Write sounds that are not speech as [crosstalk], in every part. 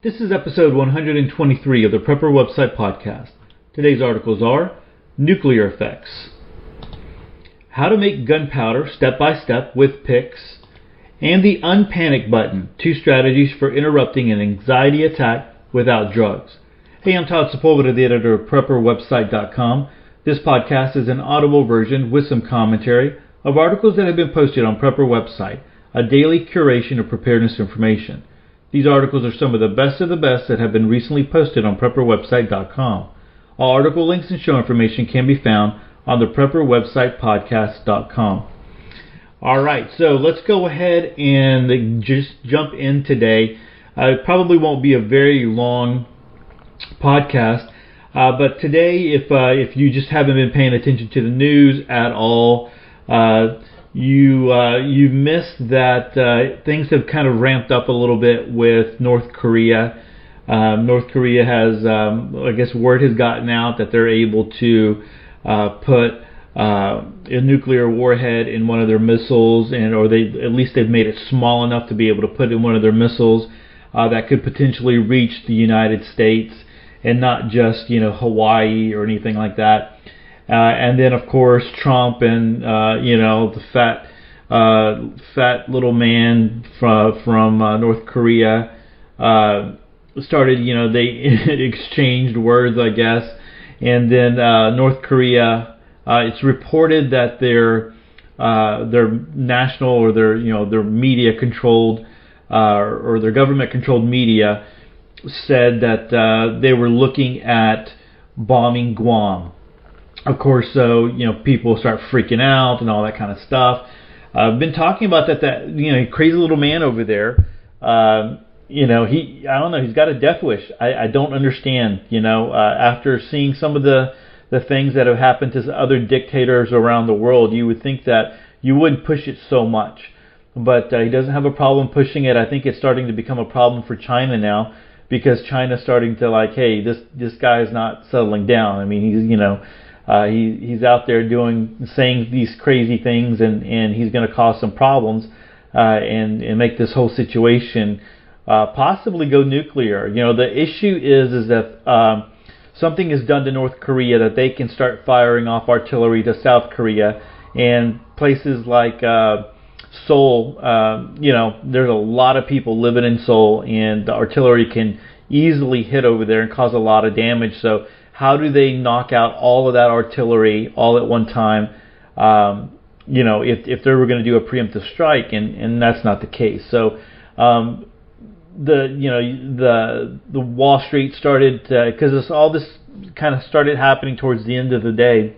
This is episode 123 of the Prepper Website Podcast. Today's articles are Nuclear Effects, How to Make Gunpowder Step by Step with Pics, and the Unpanic Button Two Strategies for Interrupting an Anxiety Attack Without Drugs. Hey, I'm Todd Sepulveda, the editor of PrepperWebsite.com. This podcast is an audible version with some commentary of articles that have been posted on Prepper Website, a daily curation of preparedness information. These articles are some of the best of the best that have been recently posted on PrepperWebsite.com. All article links and show information can be found on the PrepperWebsitePodcast.com. All right, so let's go ahead and just jump in today. Uh, it probably won't be a very long podcast, uh, but today, if uh, if you just haven't been paying attention to the news at all, uh, you uh, you missed that uh, things have kind of ramped up a little bit with North Korea. Um, North Korea has, um, I guess, word has gotten out that they're able to uh, put uh, a nuclear warhead in one of their missiles, and or they at least they've made it small enough to be able to put in one of their missiles uh, that could potentially reach the United States and not just you know Hawaii or anything like that. Uh, and then of course Trump and uh, you know the fat uh, fat little man from from uh, North Korea uh, started you know they [laughs] exchanged words I guess. And then uh, North Korea uh, it's reported that their uh, their national or their you know their media controlled uh, or their government controlled media said that uh, they were looking at bombing Guam of course, so you know people start freaking out and all that kind of stuff. I've uh, been talking about that. That you know, crazy little man over there. Uh, you know, he I don't know. He's got a death wish. I, I don't understand. You know, uh, after seeing some of the the things that have happened to other dictators around the world, you would think that you wouldn't push it so much. But uh, he doesn't have a problem pushing it. I think it's starting to become a problem for China now because China's starting to like, hey, this this guy is not settling down. I mean, he's you know uh, he he's out there doing saying these crazy things and and he's going to cause some problems uh, and and make this whole situation uh, possibly go nuclear. You know the issue is is that um, something is done to North Korea that they can start firing off artillery to South Korea and places like uh, Seoul. Uh, you know there's a lot of people living in Seoul and the artillery can easily hit over there and cause a lot of damage. So how do they knock out all of that artillery all at one time? Um, you know, if if they were going to do a preemptive strike, and and that's not the case. So, um, the you know the the Wall Street started because all this kind of started happening towards the end of the day,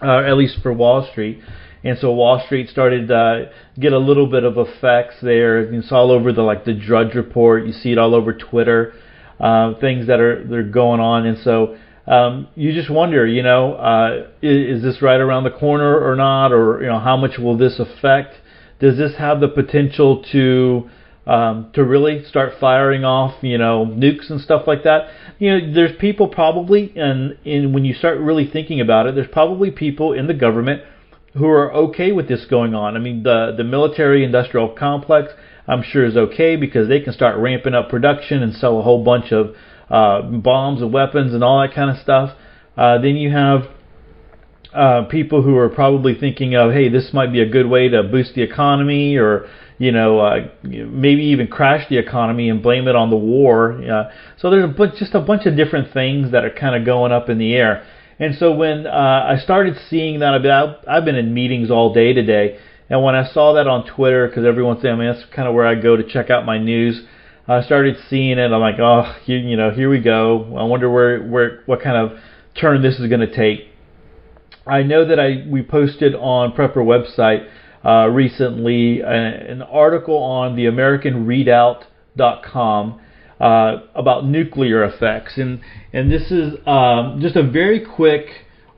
uh, at least for Wall Street. And so Wall Street started uh, get a little bit of effects there. It's all over the like the Drudge Report. You see it all over Twitter, uh, things that are they're going on. And so um, you just wonder, you know, uh, is, is this right around the corner or not, or you know, how much will this affect? Does this have the potential to um, to really start firing off, you know, nukes and stuff like that? You know, there's people probably, and, and when you start really thinking about it, there's probably people in the government who are okay with this going on. I mean, the the military industrial complex, I'm sure, is okay because they can start ramping up production and sell a whole bunch of uh, bombs and weapons and all that kind of stuff. Uh, then you have uh, people who are probably thinking of, hey, this might be a good way to boost the economy, or you know, uh, maybe even crash the economy and blame it on the war. Uh, so there's a bunch, just a bunch of different things that are kind of going up in the air. And so when uh, I started seeing that, I've, been in meetings all day today, and when I saw that on Twitter, because everyone's I mean, that's kind of where I go to check out my news. I started seeing it. I'm like, oh, you, you know, here we go. I wonder where, where, what kind of turn this is going to take. I know that I we posted on Prepper website uh, recently a, an article on the AmericanRedoubt.com uh, about nuclear effects, and and this is um, just a very quick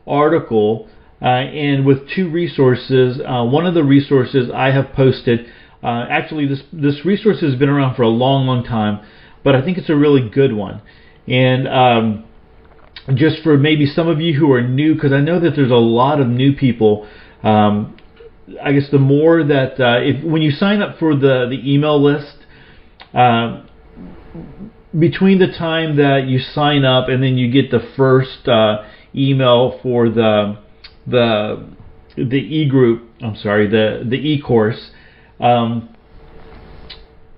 article. Uh, and with two resources, uh, one of the resources I have posted uh, actually, this this resource has been around for a long, long time, but I think it's a really good one. And um, just for maybe some of you who are new, because I know that there's a lot of new people. Um, I guess the more that uh, if when you sign up for the the email list, uh, between the time that you sign up and then you get the first uh, email for the the the e group, I'm sorry, the the e course. Um,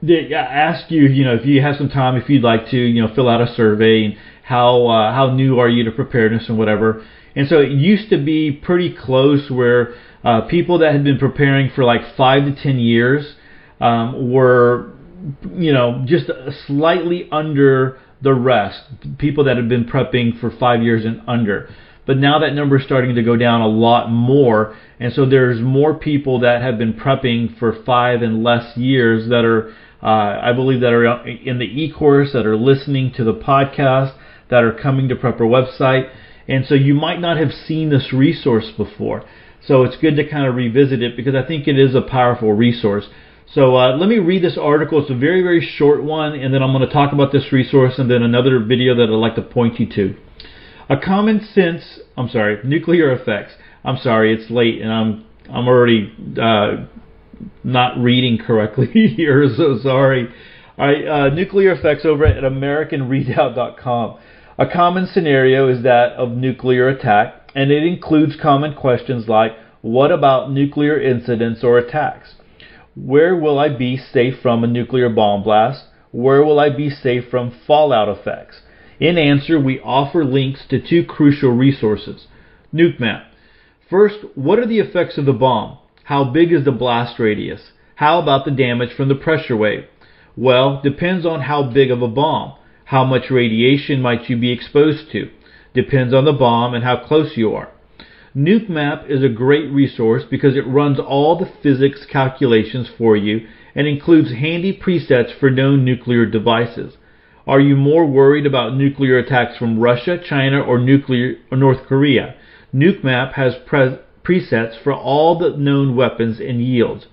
ask you, you know, if you have some time, if you'd like to, you know, fill out a survey and how uh, how new are you to preparedness and whatever. And so it used to be pretty close where uh, people that had been preparing for like five to ten years um, were, you know, just slightly under the rest. People that had been prepping for five years and under. But now that number is starting to go down a lot more, and so there's more people that have been prepping for five and less years that are, uh, I believe, that are in the e-course, that are listening to the podcast, that are coming to Prepper website, and so you might not have seen this resource before. So it's good to kind of revisit it because I think it is a powerful resource. So uh, let me read this article. It's a very, very short one, and then I'm going to talk about this resource and then another video that I'd like to point you to. A common sense, I'm sorry, nuclear effects. I'm sorry, it's late and I'm I'm already uh, not reading correctly [laughs] here, so sorry. All right, uh, nuclear effects over at AmericanRedoubt.com. A common scenario is that of nuclear attack, and it includes common questions like what about nuclear incidents or attacks? Where will I be safe from a nuclear bomb blast? Where will I be safe from fallout effects? In answer, we offer links to two crucial resources. Nuke Map. First, what are the effects of the bomb? How big is the blast radius? How about the damage from the pressure wave? Well, depends on how big of a bomb. How much radiation might you be exposed to? Depends on the bomb and how close you are. Nuke Map is a great resource because it runs all the physics calculations for you and includes handy presets for known nuclear devices. Are you more worried about nuclear attacks from Russia, China, or nuclear or North Korea? NukeMap has pre- presets for all the known weapons and yields.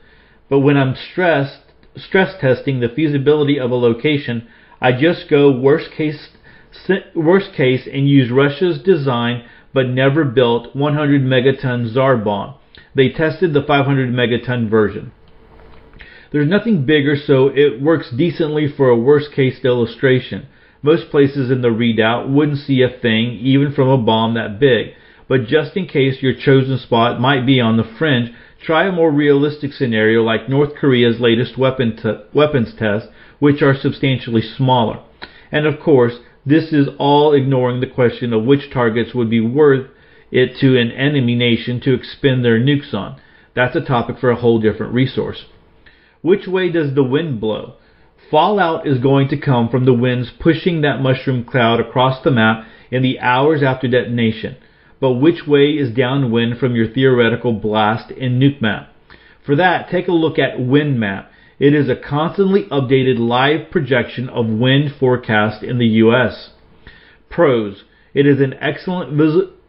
But when I'm stressed, stress testing the feasibility of a location, I just go worst case worst case and use Russia's design but never built 100 megaton Tsar bomb. They tested the 500 megaton version. There's nothing bigger, so it works decently for a worst case illustration. Most places in the Redoubt wouldn't see a thing, even from a bomb that big. But just in case your chosen spot might be on the fringe, try a more realistic scenario like North Korea's latest weapon weapons test, which are substantially smaller. And of course, this is all ignoring the question of which targets would be worth it to an enemy nation to expend their nukes on. That's a topic for a whole different resource. Which way does the wind blow? Fallout is going to come from the winds pushing that mushroom cloud across the map in the hours after detonation. But which way is downwind from your theoretical blast in nuke map? For that, take a look at wind map. It is a constantly updated live projection of wind forecast in the U.S. Pros. It is an excellent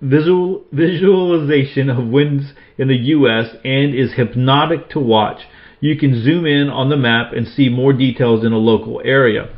visual, visualization of winds in the U.S. and is hypnotic to watch. You can zoom in on the map and see more details in a local area.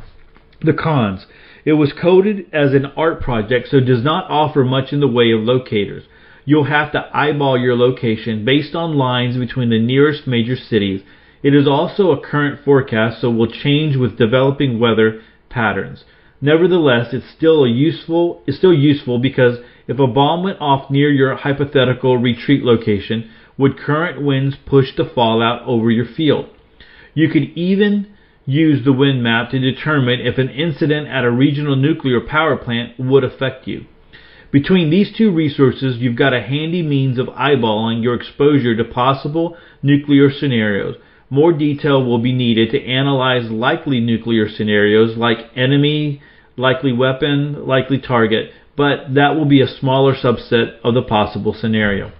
The cons. It was coded as an art project, so does not offer much in the way of locators. You'll have to eyeball your location based on lines between the nearest major cities it is also a current forecast, so will change with developing weather patterns. Nevertheless, it's still useful it's still useful because if a bomb went off near your hypothetical retreat location, would current winds push the fallout over your field? You could even use the wind map to determine if an incident at a regional nuclear power plant would affect you. Between these two resources, you've got a handy means of eyeballing your exposure to possible nuclear scenarios more detail will be needed to analyze likely nuclear scenarios like enemy, likely weapon, likely target, but that will be a smaller subset of the possible scenario.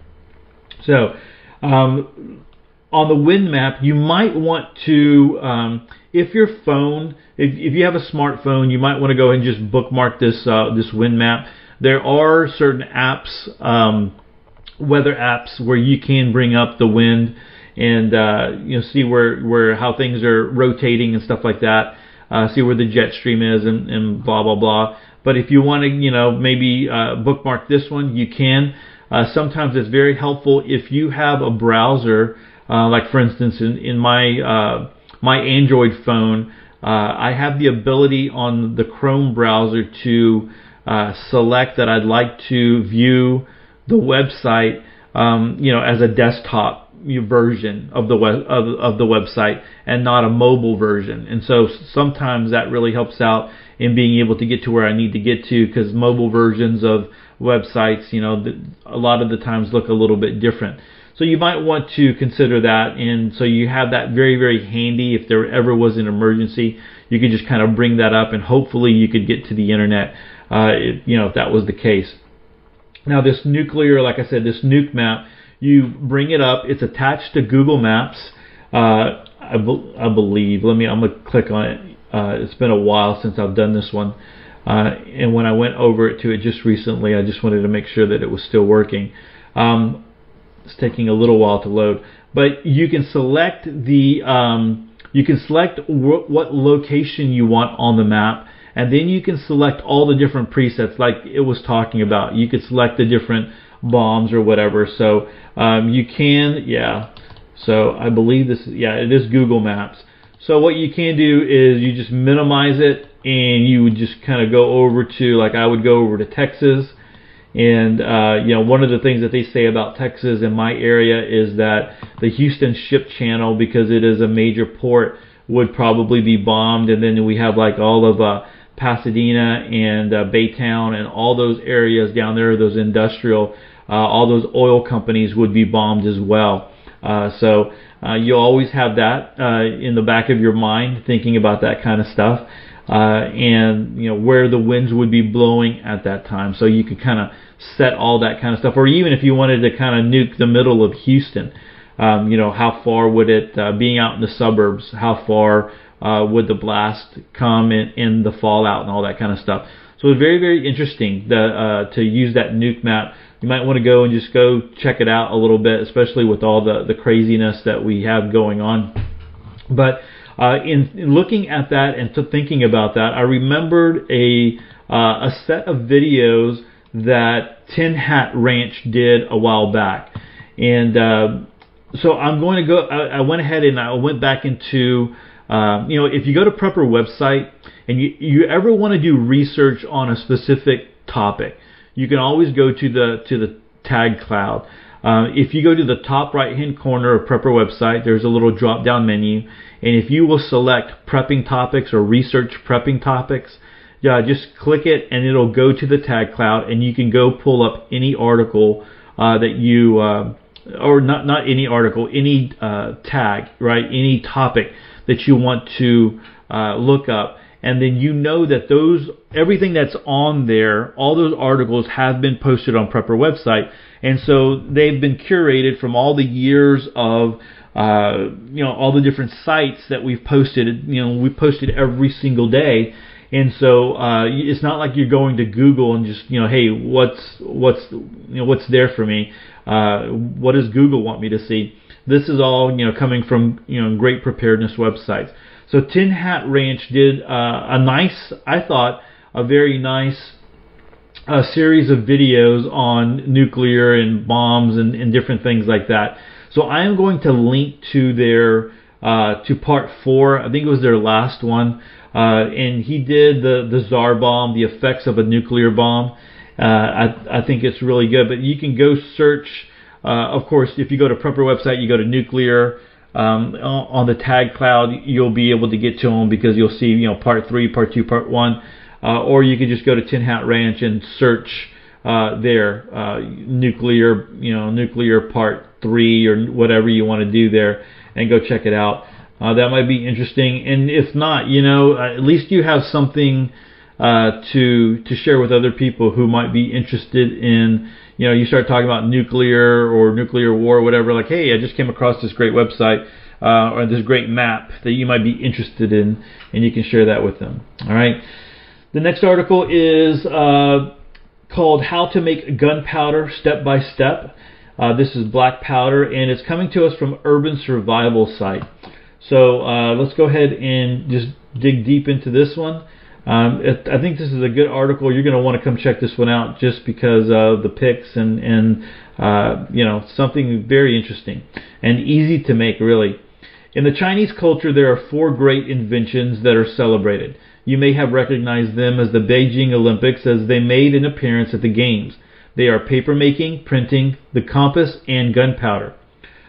So, um, on the wind map, you might want to, um, if your phone, if, if you have a smartphone, you might want to go and just bookmark this uh, this wind map. There are certain apps, um, weather apps, where you can bring up the wind and uh, you know see where where how things are rotating and stuff like that. Uh, see where the jet stream is and, and blah blah blah. But if you want to you know maybe uh, bookmark this one, you can. Uh, sometimes it's very helpful if you have a browser, uh, like for instance in, in my uh, my Android phone. uh, I have the ability on the Chrome browser to uh, select that I'd like to view the website, um, you know, as a desktop version of the web of, of the website and not a mobile version. And so sometimes that really helps out in being able to get to where I need to get to because mobile versions of websites, you know, a lot of the times look a little bit different. So you might want to consider that, and so you have that very, very handy. If there ever was an emergency, you could just kind of bring that up, and hopefully you could get to the internet. Uh, you know, if that was the case. Now, this nuclear, like I said, this nuke map, you bring it up. It's attached to Google Maps. Uh, I, be- I believe. Let me. I'm gonna click on it. Uh, it's been a while since I've done this one. Uh, and when I went over it to it just recently, I just wanted to make sure that it was still working. Um, it's taking a little while to load, but you can select the um, you can select wh- what location you want on the map, and then you can select all the different presets, like it was talking about. You could select the different bombs or whatever. So um, you can, yeah. So I believe this, yeah, it is Google Maps. So what you can do is you just minimize it and you would just kind of go over to, like I would go over to Texas. And, uh, you know, one of the things that they say about Texas in my area is that the Houston ship channel, because it is a major port, would probably be bombed. And then we have like all of uh, Pasadena and uh, Baytown and all those areas down there, those industrial, uh, all those oil companies would be bombed as well. Uh, so uh, you'll always have that uh, in the back of your mind, thinking about that kind of stuff, and you know where the winds would be blowing at that time. So you could kind of set all that kind of stuff, or even if you wanted to kind of nuke the middle of Houston, um, you know how far would it, uh, being out in the suburbs, how far uh, would the blast come in, in the fallout and all that kind of stuff. So it's very very interesting the, uh, to use that nuke map you might want to go and just go check it out a little bit, especially with all the, the craziness that we have going on. But uh, in, in, looking at that and to thinking about that, I remembered a uh, a set of videos that Tin Hat Ranch did a while back, and uh, so I'm going to go. I, I, went ahead and I went back into uh, you know if you go to Prepper website and you you ever want to do research on a specific topic you can always go to the to the tag cloud. Uh, if you go to the top right hand corner of Prepper website, there's a little drop down menu, and if you will select prepping topics or research prepping topics, yeah, just click it and it'll go to the tag cloud, and you can go pull up any article uh, that you uh, or not not any article, any uh, tag, right? Any topic that you want to uh, look up and then you know that those everything that's on there, all those articles have been posted on Prepper website, and so they've been curated from all the years of uh, you know all the different sites that we've posted. You know, we posted every single day. And so uh, it's not like you're going to Google and just you know, hey, what's what's you know what's there for me? Uh, what does Google want me to see? This is all you know coming from you know great preparedness websites. So Tin Hat Ranch did uh, a nice, I thought, a very nice uh, series of videos on nuclear and bombs and, and, different things like that. So I am going to link to their uh, to part four. I think it was their last one, uh, and he did the the Tsar bomb, the effects of a nuclear bomb. Uh, I, I think it's really good. But you can go search. Uh, of course, if you go to Prepper website, you go to nuclear um, on the tag cloud, you'll be able to get to them because you'll see, you know, part three, part two, part one, uh, or you can just go to Tin Hat Ranch and search uh, there, uh, nuclear, you know, nuclear part three or whatever you want to do there, and go check it out. Uh, that might be interesting, and if not, you know, at least you have something uh, to to share with other people who might be interested in you know, you start talking about nuclear or nuclear war or whatever, like, hey, I just came across this great website uh, or this great map that you might be interested in, and you can share that with them. All right. The next article is uh, called How to Make Gunpowder Step by Step. Uh, this is black powder, and it's coming to us from Urban Survival Site. So uh, let's go ahead and just dig deep into this one. Um, it, I think this is a good article. You're going to want to come check this one out just because of the pics and and uh, you know something very interesting and easy to make really. In the Chinese culture, there are four great inventions that are celebrated. You may have recognized them as the Beijing Olympics as they made an appearance at the Games. They are papermaking, printing, the compass, and gunpowder.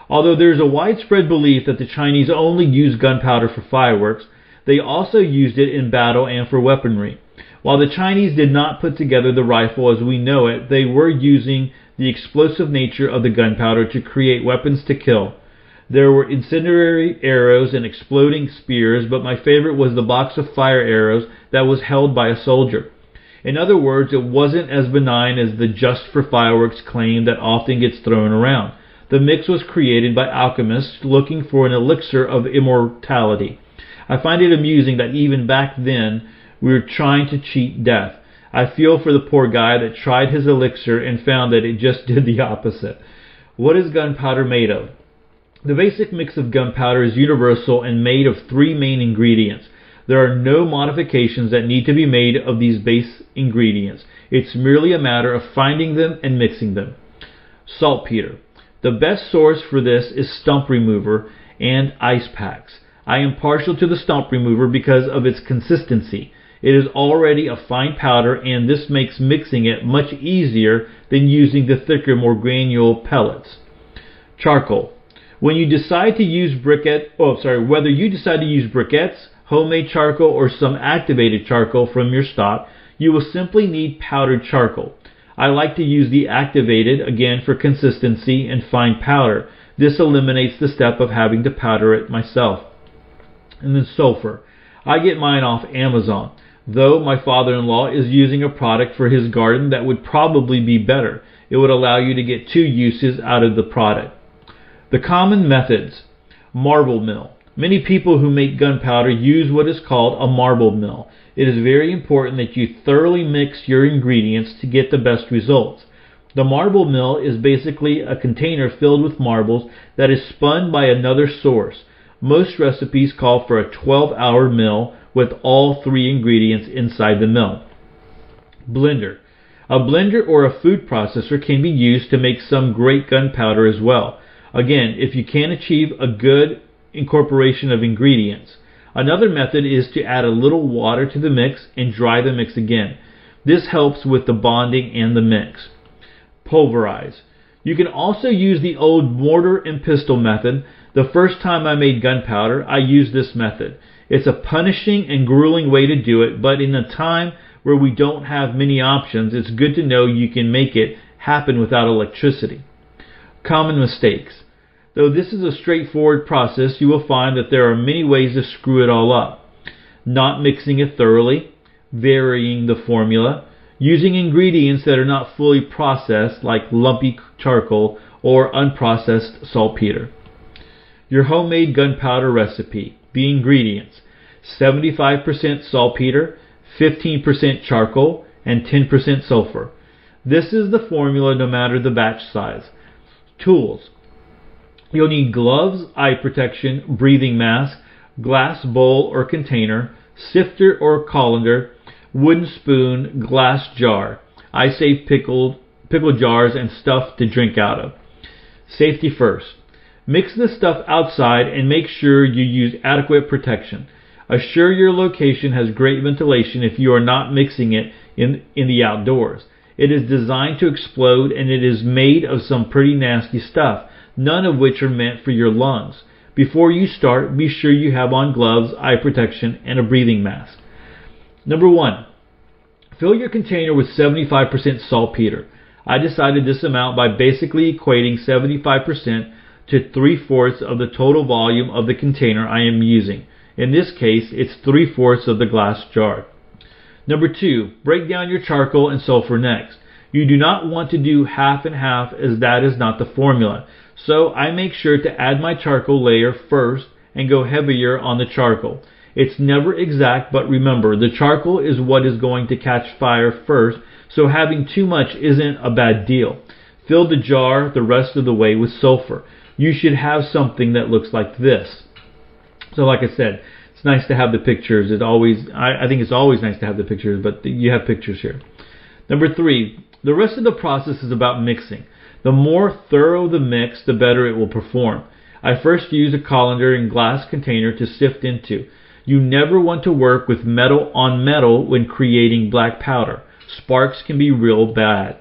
Although there is a widespread belief that the Chinese only use gunpowder for fireworks, they also used it in battle and for weaponry. While the Chinese did not put together the rifle as we know it, they were using the explosive nature of the gunpowder to create weapons to kill. There were incendiary arrows and exploding spears, but my favorite was the box of fire arrows that was held by a soldier. In other words, it wasn't as benign as the just for fireworks claim that often gets thrown around. The mix was created by alchemists looking for an elixir of immortality. I find it amusing that even back then we were trying to cheat death. I feel for the poor guy that tried his elixir and found that it just [laughs] did the opposite. What is gunpowder made of? The basic mix of gunpowder is universal and made of three main ingredients. There are no modifications that need to be made of these base ingredients. It's merely a matter of finding them and mixing them. Saltpeter. The best source for this is stump remover and ice packs. I am partial to the stump remover because of its consistency. It is already a fine powder and this makes mixing it much easier than using the thicker, more granular pellets. Charcoal. When you decide to use briquette, oh sorry, whether you decide to use briquettes, homemade charcoal, or some activated charcoal from your stock, you will simply need powdered charcoal. I like to use the activated, again for consistency and fine powder. This eliminates the step of having to powder it myself. And then sulfur. I get mine off Amazon, though my father-in-law is using a product for his garden that would probably be better. It would allow you to get two uses out of the product. The common methods. Marble mill. Many people who make gunpowder use what is called a marble mill. It is very important that you thoroughly mix your ingredients to get the best results. The marble mill is basically a container filled with marbles that is spun by another source. Most recipes call for a 12 hour mill with all three ingredients inside the mill. Blender. A blender or a food processor can be used to make some great gunpowder as well. Again, if you can achieve a good incorporation of ingredients. Another method is to add a little water to the mix and dry the mix again. This helps with the bonding and the mix. Pulverize. You can also use the old mortar and pestle method. The first time I made gunpowder, I used this method. It's a punishing and grueling way to do it, but in a time where we don't have many options, it's good to know you can make it happen without electricity. Common mistakes. Though this is a straightforward process, you will find that there are many ways to screw it all up. Not mixing it thoroughly, varying the formula, using ingredients that are not fully processed like lumpy charcoal or unprocessed saltpeter. Your homemade gunpowder recipe. The ingredients 75% saltpeter, 15% charcoal, and 10% sulfur. This is the formula no matter the batch size. Tools You'll need gloves, eye protection, breathing mask, glass bowl or container, sifter or colander, wooden spoon, glass jar. I save pickled pickle jars and stuff to drink out of. Safety first. Mix the stuff outside and make sure you use adequate protection. Assure your location has great ventilation if you are not mixing it in, in the outdoors. It is designed to explode and it is made of some pretty nasty stuff none of which are meant for your lungs. Before you start, be sure you have on gloves, eye protection, and a breathing mask. Number one, fill your container with 75% saltpeter. I decided this amount by basically equating 75% to 3 fourths of the total volume of the container I am using. In this case, it's 3 fourths of the glass jar. Number two, break down your charcoal and sulfur next. You do not want to do half and half as that is not the formula. So I make sure to add my charcoal layer first and go heavier on the charcoal. It's never exact, but remember, the charcoal is what is going to catch fire first, so having too much isn't a bad deal. Fill the jar the rest of the way with sulfur. You should have something that looks like this. So like I said, it's nice to have the pictures. It always, I, I think it's always nice to have the pictures, but you have pictures here. Number three, the rest of the process is about mixing. The more thorough the mix, the better it will perform. I first use a colander and glass container to sift into. You never want to work with metal on metal when creating black powder. Sparks can be real bad.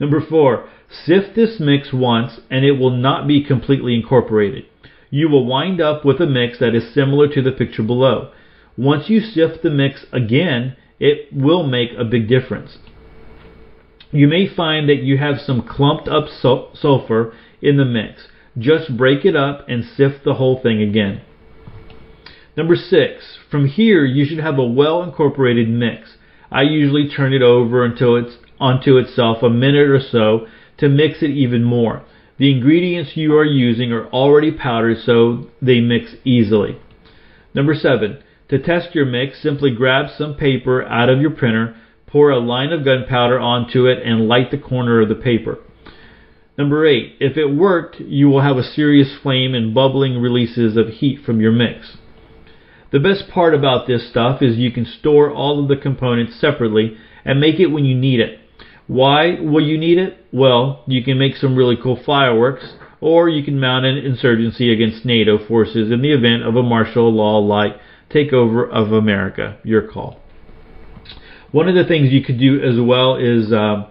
Number four, sift this mix once and it will not be completely incorporated. You will wind up with a mix that is similar to the picture below. Once you sift the mix again, it will make a big difference. You may find that you have some clumped up sulfur in the mix. Just break it up and sift the whole thing again. Number six, from here you should have a well incorporated mix. I usually turn it over until it's onto itself a minute or so to mix it even more. The ingredients you are using are already powdered so they mix easily. Number seven, to test your mix, simply grab some paper out of your printer, pour a line of gunpowder onto it, and light the corner of the paper. Number eight, if it worked, you will have a serious flame and bubbling releases of heat from your mix. The best part about this stuff is you can store all of the components separately and make it when you need it. Why will you need it? Well, you can make some really cool fireworks, or you can mount an insurgency against NATO forces in the event of a martial law like takeover of America. Your call. One of the things you could do as well is uh,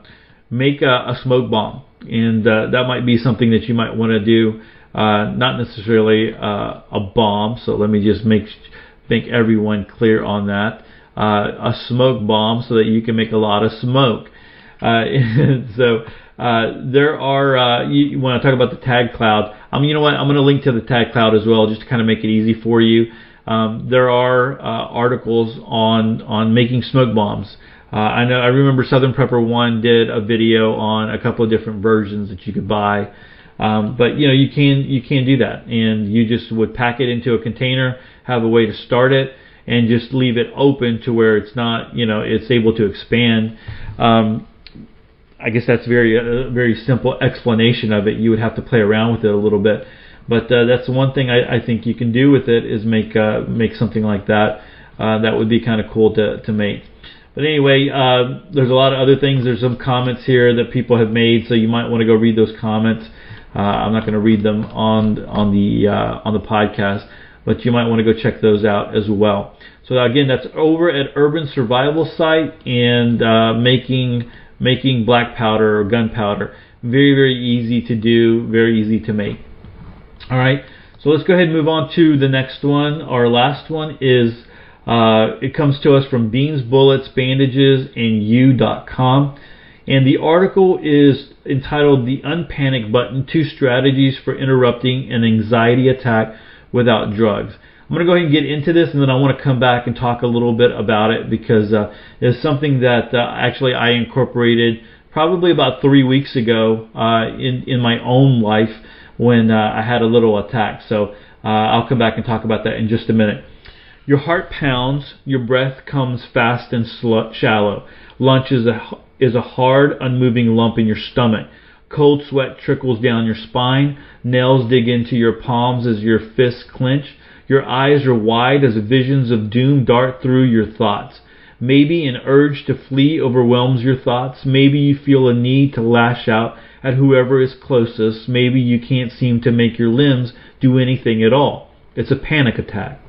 make a, a, smoke bomb, and uh, that might be something that you might want to do. Uh, not necessarily uh, a bomb, so let me just make make everyone clear on that. Uh, a smoke bomb, so that you can make a lot of smoke. Uh, [laughs] so there are. you, when I talk about the tag cloud, um, you know what? I'm going to link to the tag cloud as well, just to kind of make it easy for you. Um, there are uh, articles on on making smoke bombs. Uh, I know I remember Southern Prepper One did a video on a couple of different versions that you could buy. Um, but you know you can you can do that, and you just would pack it into a container, have a way to start it, and just leave it open to where it's not you know it's able to expand. Um, I guess that's very a very simple explanation of it. You would have to play around with it a little bit. But uh, that's one thing I, I think you can do with it is make uh, make something like that. Uh, that would be kind of cool to to make. But anyway, uh, there's a lot of other things. There's some comments here that people have made, so you might want to go read those comments. Uh, I'm not going to read them on on the uh, on the podcast, but you might want to go check those out as well. So again, that's over at Urban Survival site and uh, making making black powder or gunpowder. Very very easy to do, very easy to make. All right, so let's go ahead and move on to the next one. Our last one is uh, it comes to us from Beans, Bullets, Bandages, and You.com. And the article is entitled The Unpanic Button Two Strategies for Interrupting an Anxiety Attack Without Drugs. I'm going to go ahead and get into this and then I want to come back and talk a little bit about it because uh, it's something that uh, actually I incorporated probably about three weeks ago uh, in, in my own life when uh, I had a little attack. So uh, I'll come back and talk about that in just a minute. Your heart pounds, your breath comes fast and sl- shallow. Lunch is a, is a hard, unmoving lump in your stomach. Cold sweat trickles down your spine. Nails dig into your palms as your fists clench. Your eyes are wide as visions of doom dart through your thoughts. Maybe an urge to flee overwhelms your thoughts. Maybe you feel a need to lash out at whoever is closest, maybe you can't seem to make your limbs do anything at all. It's a panic attack.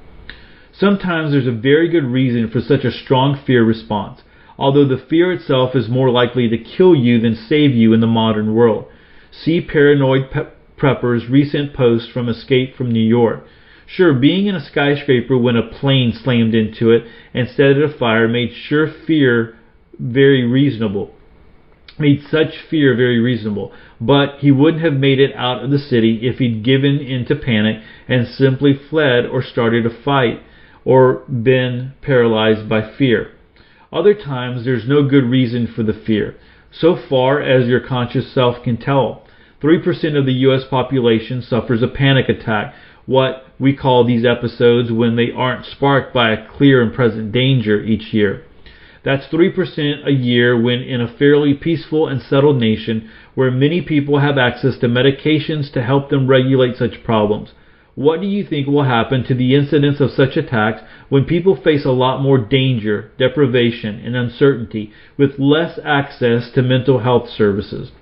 Sometimes there's a very good reason for such a strong fear response, although the fear itself is more likely to kill you than save you in the modern world. See Paranoid Pe- Prepper's recent post from Escape from New York. Sure, being in a skyscraper when a plane slammed into it and set it afire made sure fear very reasonable made such fear very reasonable. But he wouldn't have made it out of the city if he'd given in to panic and simply fled or started a fight or been paralyzed by fear. Other times there's no good reason for the fear, so far as your conscious self can tell. 3% of the US population suffers a panic attack, what we call these episodes when they aren't sparked by a clear and present danger each year. That's 3% a year when in a fairly peaceful and settled nation where many people have access to medications to help them regulate such problems. What do you think will happen to the incidence of such attacks when people face a lot more danger, deprivation, and uncertainty with less access to mental health services?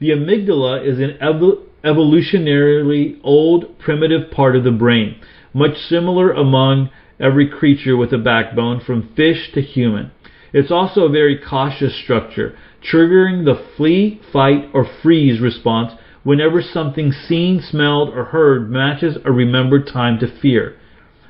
The amygdala is an ev- evolutionarily old, primitive part of the brain, much similar among every creature with a backbone, from fish to human. It's also a very cautious structure, triggering the flee, fight, or freeze response whenever something seen, smelled, or heard matches a remembered time to fear.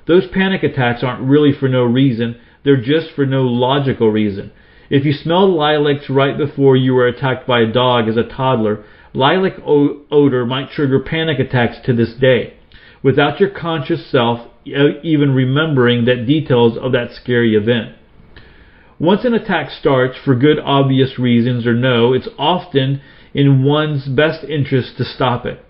Those panic attacks aren't really for no reason, they're just for no logical reason. If you smelled lilacs right before you were attacked by a dog as a toddler, lilac odor might trigger panic attacks to this day, without your conscious self even remembering that details of that scary event. Once an attack starts for good obvious reasons or no, it's often in one's best interest to stop it.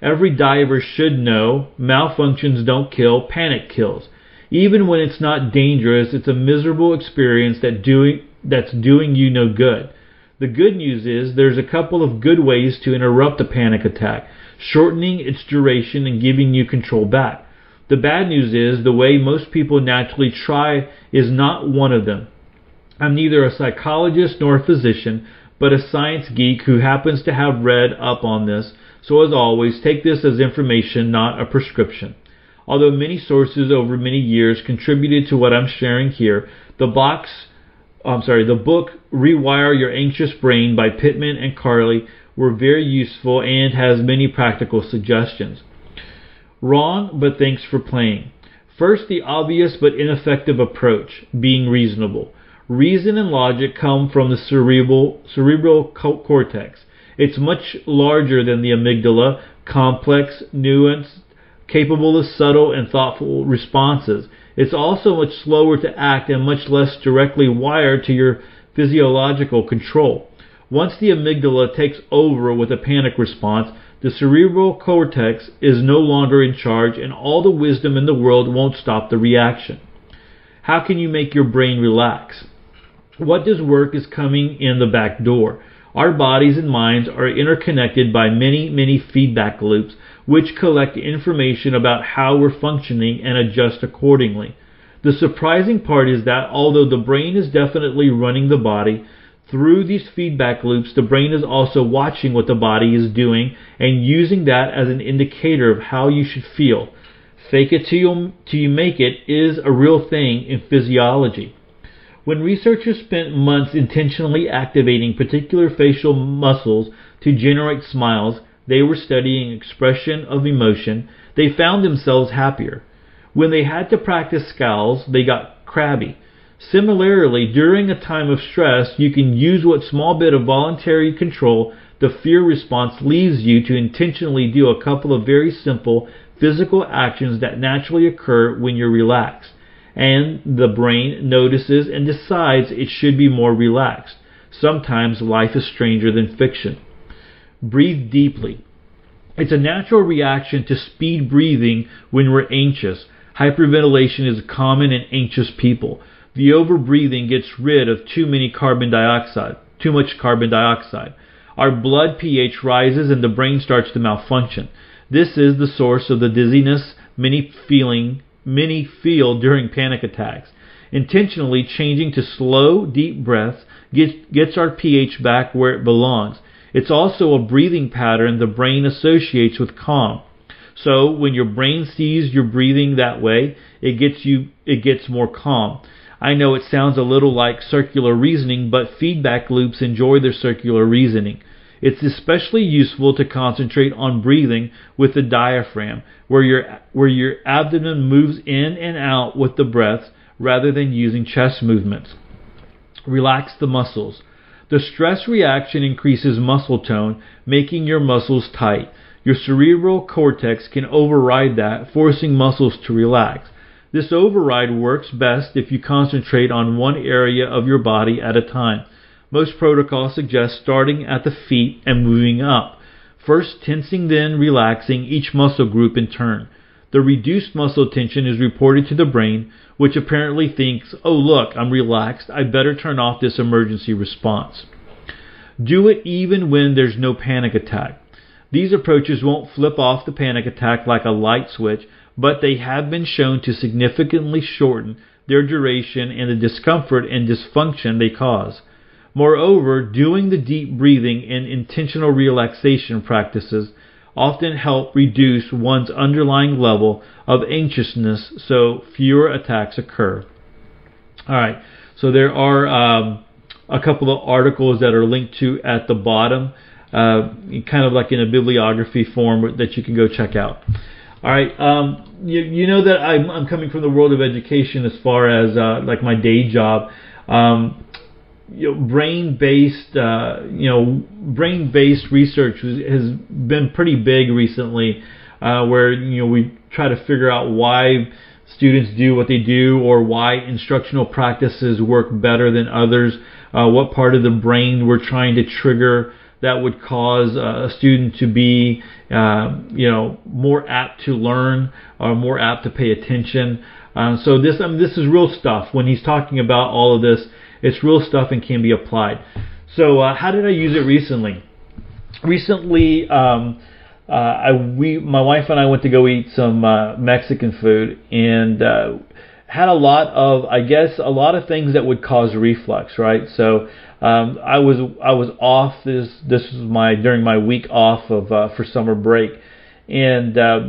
Every diver should know malfunctions don't kill, panic kills. Even when it's not dangerous, it's a miserable experience that doing, that's doing you no good. The good news is there's a couple of good ways to interrupt a panic attack, shortening its duration and giving you control back. The bad news is the way most people naturally try is not one of them. I'm neither a psychologist nor a physician, but a science geek who happens to have read up on this, so as always, take this as information, not a prescription. Although many sources over many years contributed to what I'm sharing here, the box I'm sorry, the book Rewire Your Anxious Brain by Pittman and Karle were very useful and has many practical suggestions. Wrong, but thanks for playing. First, the obvious but ineffective approach, being reasonable. Reason and logic come from the cerebral, cerebral cortex. It's much larger than the amygdala, complex, nuanced, capable of subtle and thoughtful responses. It's also much slower to act and much less directly wired to your physiological control. Once the amygdala takes over with a panic response, the cerebral cortex is no longer in charge and all the wisdom in the world won't stop the reaction. How can you make your brain relax? What does work is coming in the back door. Our bodies and minds are interconnected by many, many feedback loops which collect information about how we're functioning and adjust accordingly. The surprising part is that although the brain is definitely running the body, through these feedback loops, the brain is also watching what the body is doing and using that as an indicator of how you should feel. Fake it till you, till you make it is a real thing in physiology. When researchers spent months intentionally activating particular facial muscles to generate smiles, they were studying expression of emotion, they found themselves happier. When they had to practice scowls, they got crabby. Similarly, during a time of stress, you can use what small bit of voluntary control the fear response leaves you to intentionally do a couple of very simple physical actions that naturally occur when you're relaxed and the brain notices and decides it should be more relaxed. Sometimes life is stranger than fiction. Breathe deeply. It's a natural reaction to speed breathing when we're anxious. Hyperventilation is common in anxious people. The overbreathing gets rid of too many carbon dioxide, too much carbon dioxide. Our blood pH rises and the brain starts to malfunction. This is the source of the dizziness many feeling many feel during panic attacks. Intentionally changing to slow, deep breaths gets, our pH back where it belongs. It's also a breathing pattern the brain associates with calm. So when your brain sees you're breathing that way, it gets you it gets more calm. I know it sounds a little like circular reasoning, but feedback loops enjoy their circular reasoning. It's especially useful to concentrate on breathing with the diaphragm, where your, where your abdomen moves in and out with the breath rather than using chest movements. Relax the muscles. The stress reaction increases muscle tone, making your muscles tight. Your cerebral cortex can override that, forcing muscles to relax. This override works best if you concentrate on one area of your body at a time. Most protocols suggest starting at the feet and moving up. First tensing, then relaxing each muscle group in turn. The reduced muscle tension is reported to the brain, which apparently thinks, oh look, I'm relaxed, I better turn off this emergency response. Do it even when there's no panic attack. These approaches won't flip off the panic attack like a light switch, but they have been shown to significantly shorten their duration and the discomfort and dysfunction they cause. Moreover, doing the deep breathing and intentional relaxation practices often help reduce one's underlying level of anxiousness so fewer attacks occur. All right, so there are um, a couple of articles that are linked to at the bottom, uh, kind of like in a bibliography form that you can go check out. All right, um, you, you, know that I'm, I'm, coming from the world of education as far as uh, like my day job. Um, you know, brain-based, uh, you know, brain-based research has been pretty big recently, uh, where you know we try to figure out why students do what they do or why instructional practices work better than others, uh, what part of the brain we're trying to trigger that would cause a student to be, uh, you know, more apt to learn or more apt to pay attention. Uh, so this, I mean, this is real stuff. When he's talking about all of this, it's real stuff and can be applied. So uh, how did I use it recently? Recently, um, uh, I we my wife and I went to go eat some uh, Mexican food and uh, had a lot of I guess a lot of things that would cause reflux, right? So um, I was I was off this this was my during my week off of uh, for summer break, and uh,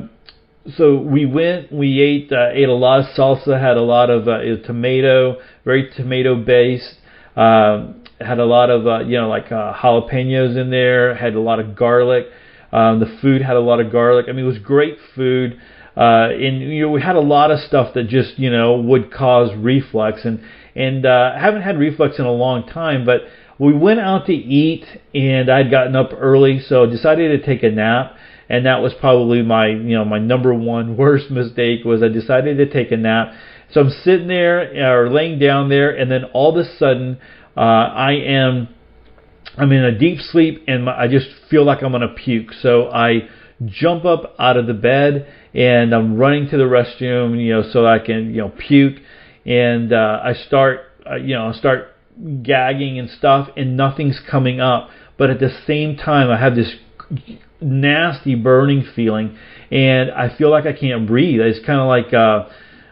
so we went we ate uh, ate a lot of salsa, had a lot of uh, tomato, very tomato based. Uh, had a lot of uh, you know like uh, jalapenos in there. Had a lot of garlic. Um, the food had a lot of garlic. I mean, it was great food. Uh, and you know, we had a lot of stuff that just you know would cause reflux, and and uh, haven't had reflux in a long time. But we went out to eat, and I'd gotten up early, so decided to take a nap. And that was probably my you know my number one [laughs] worst mistake was I decided to take a nap. So I'm sitting there or laying down there, and then all of a sudden uh, I am I'm in a deep sleep and my, I just feel like I'm to puke. So I jump up out of the bed and I'm running to the restroom, you know, so I can, you know, puke. And uh, I start, uh, you know, I start gagging and stuff, and nothing's coming up. But at the same time, I have this nasty burning feeling, and I feel like I can't breathe. It's kind of like. Uh,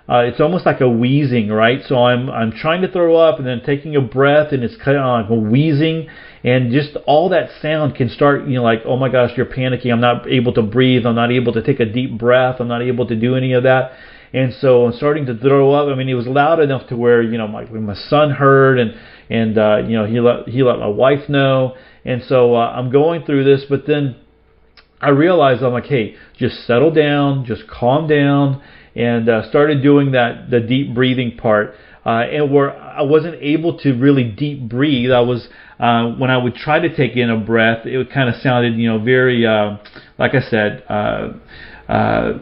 uh, it's almost like a wheezing, right? So I'm I'm trying to throw up and then taking a breath, and it's kind of like a wheezing, and just all that sound can start, you know, like, oh my gosh, you're panicking. I'm not able to breathe. I'm not able to take a deep breath. I'm not able to do any of that. And so I'm starting to throw up. I mean, it was loud enough to where, you know, my, my son heard and, and, uh, you know, he let, he let my wife know. And so, uh, I'm going through this, but then I realized I'm like, hey, just settle down, just calm down, and uh, started doing that, the deep breathing part. Uh, and where I wasn't able to really deep breathe, I was uh, when I would try to take in a breath, it would kind of sounded, you know, very, uh, like I said, uh, uh,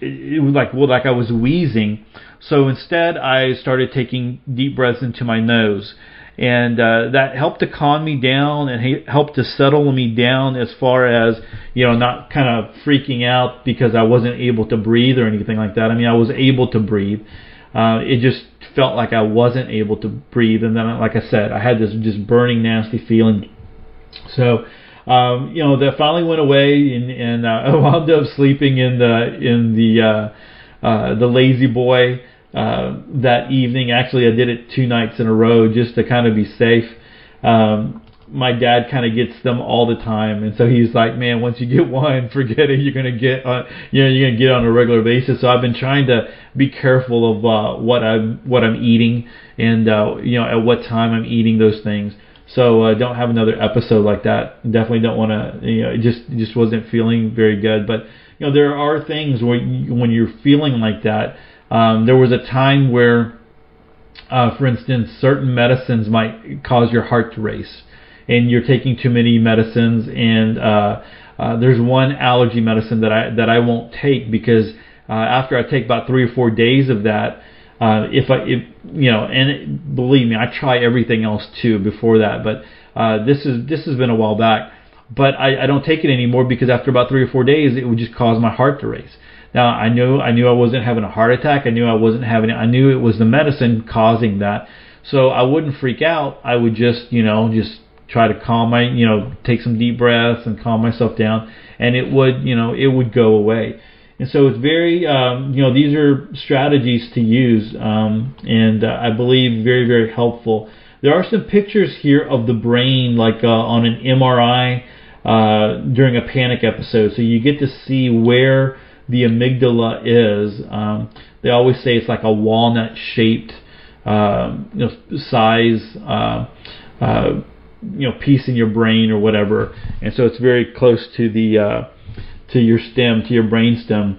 it, it was like well, like I was wheezing. So instead, I started taking deep breaths into my nose, and uh, that helped to calm me down and helped to settle me down as far as you know, not kind of freaking out because I wasn't able to breathe or anything like that. I mean, I was able to breathe. Uh, it just felt like I wasn't able to breathe, and then, like I said, I had this just burning, nasty feeling. So, um, you know, that finally went away, and, and uh, [laughs] I wound up sleeping in the in the uh, uh, the La-Z-Boy uh, that evening. Actually, I did it two nights in a row just to kind of be safe. Um, my dad kind of gets them all the time, and so he's like, "Man, once you get one, [laughs] forget it. You're gonna get, uh, you know, you're gonna get on a regular basis." So I've been trying to be careful of uh, what I'm what I'm eating, and uh, you know, at what time I'm eating those things. So uh, don't have another episode like that. Definitely don't want to. You know, it just just wasn't feeling very good. But you know, there are things where you, when you're feeling like that. Um, there was a time where, uh, for instance, certain medicines might cause your heart to race and you're taking too many medicines and uh, uh, there's one allergy medicine that I that I won't take because uh, after I take about three or four days of that, uh, if I if you know, and it, believe me, I try everything else too before that, but uh, this is this has been a while back. But I, I don't take it anymore because after about three or four days, it would just cause my heart to race. Now I knew I knew I wasn't having a heart attack. I knew I wasn't having. I knew it was the medicine causing that. So I wouldn't freak out. I would just you know just try to calm my, you know, take some deep breaths and calm myself down, and it would, you know, it would go away. And so it's very, um, you know, these are strategies to use, um, and uh, I believe very, very helpful. There are some pictures here of the brain, like uh, on an MRI uh, during a panic episode, so you get to see where the amygdala is. Um, they always say it's like a walnut-shaped um, you know, size. Uh, uh, you know piece in your brain or whatever, and so it's very close to the uh, to your stem, to your brain stem.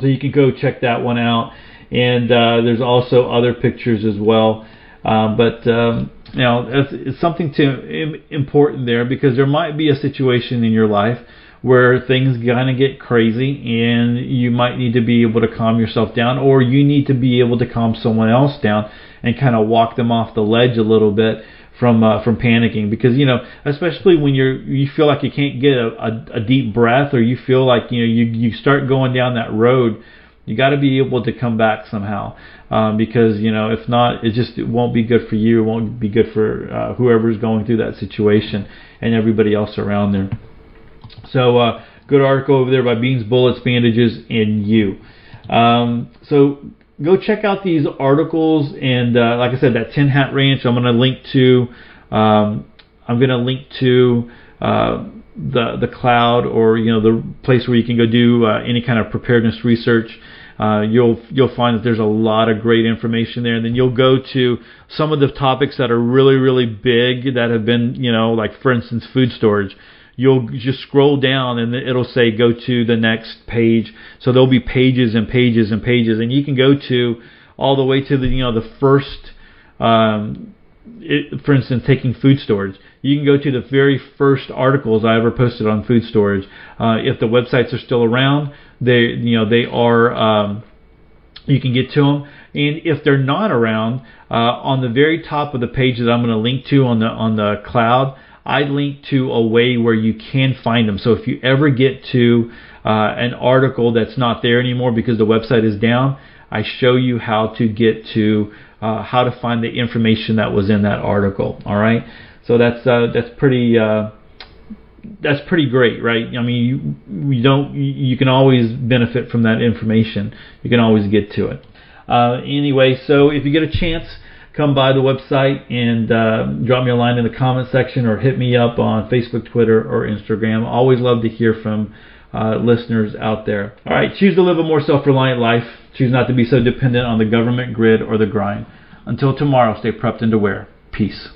So you can go check that one out. And uh, there's also other pictures as well. Um, but um, you know, it's, it's something to important there because there might be a situation in your life where things kind of get crazy and you might need to be able to calm yourself down or you need to be able to calm someone else down and kind of walk them off the ledge a little bit from uh, from panicking. Because you know especially when you're you feel like you can't get a, a, a deep breath or you feel like you know you you start going down that road you got to be able to come back somehow. Um, because you know if not it just it won't be good for you it won't be good for uh, whoever's going through that situation and everybody else around there so uh, good article over there by beans bullets bandages and you um, so go check out these articles and uh, like I said, that Tin Hat Ranch. I'm going to link to. Um, I'm going to link to uh, the the cloud or you know the place where you can go do uh, any kind of preparedness research. Uh, you'll you'll find that there's a lot of great information there, and then you'll go to some of the topics that are really really big that have been you know like for instance food storage you'll just scroll down and it'll say go to the next page. So there'll be pages and pages and pages, and you can go to all the way to the you know the first. Um, it, for instance, taking food storage, you can go to the very first articles I ever posted on food storage. Uh, if the websites are still around, they you know they are. Um, you can get to them, and if they're not around, uh, on the very top of the page that I'm going to link to on the on the cloud, I link to a way where you can find them. So if you ever get to uh, an article that's not there anymore because the website is down, I show you how to get to uh, how to find the information that was in that article. All right, so that's uh, that's pretty uh, that's pretty great, right? I mean, you, you don't you can always benefit from that information. You can always get to it. Uh, anyway, so if you get a chance come by the website and uh, drop me a line in the comment section or hit me up on Facebook, Twitter, or Instagram. Always love to hear from uh, listeners out there. All right, choose to live a more self reliant life. Choose not to be so dependent on the government grid or the grind. Until tomorrow, stay prepped and aware. Peace.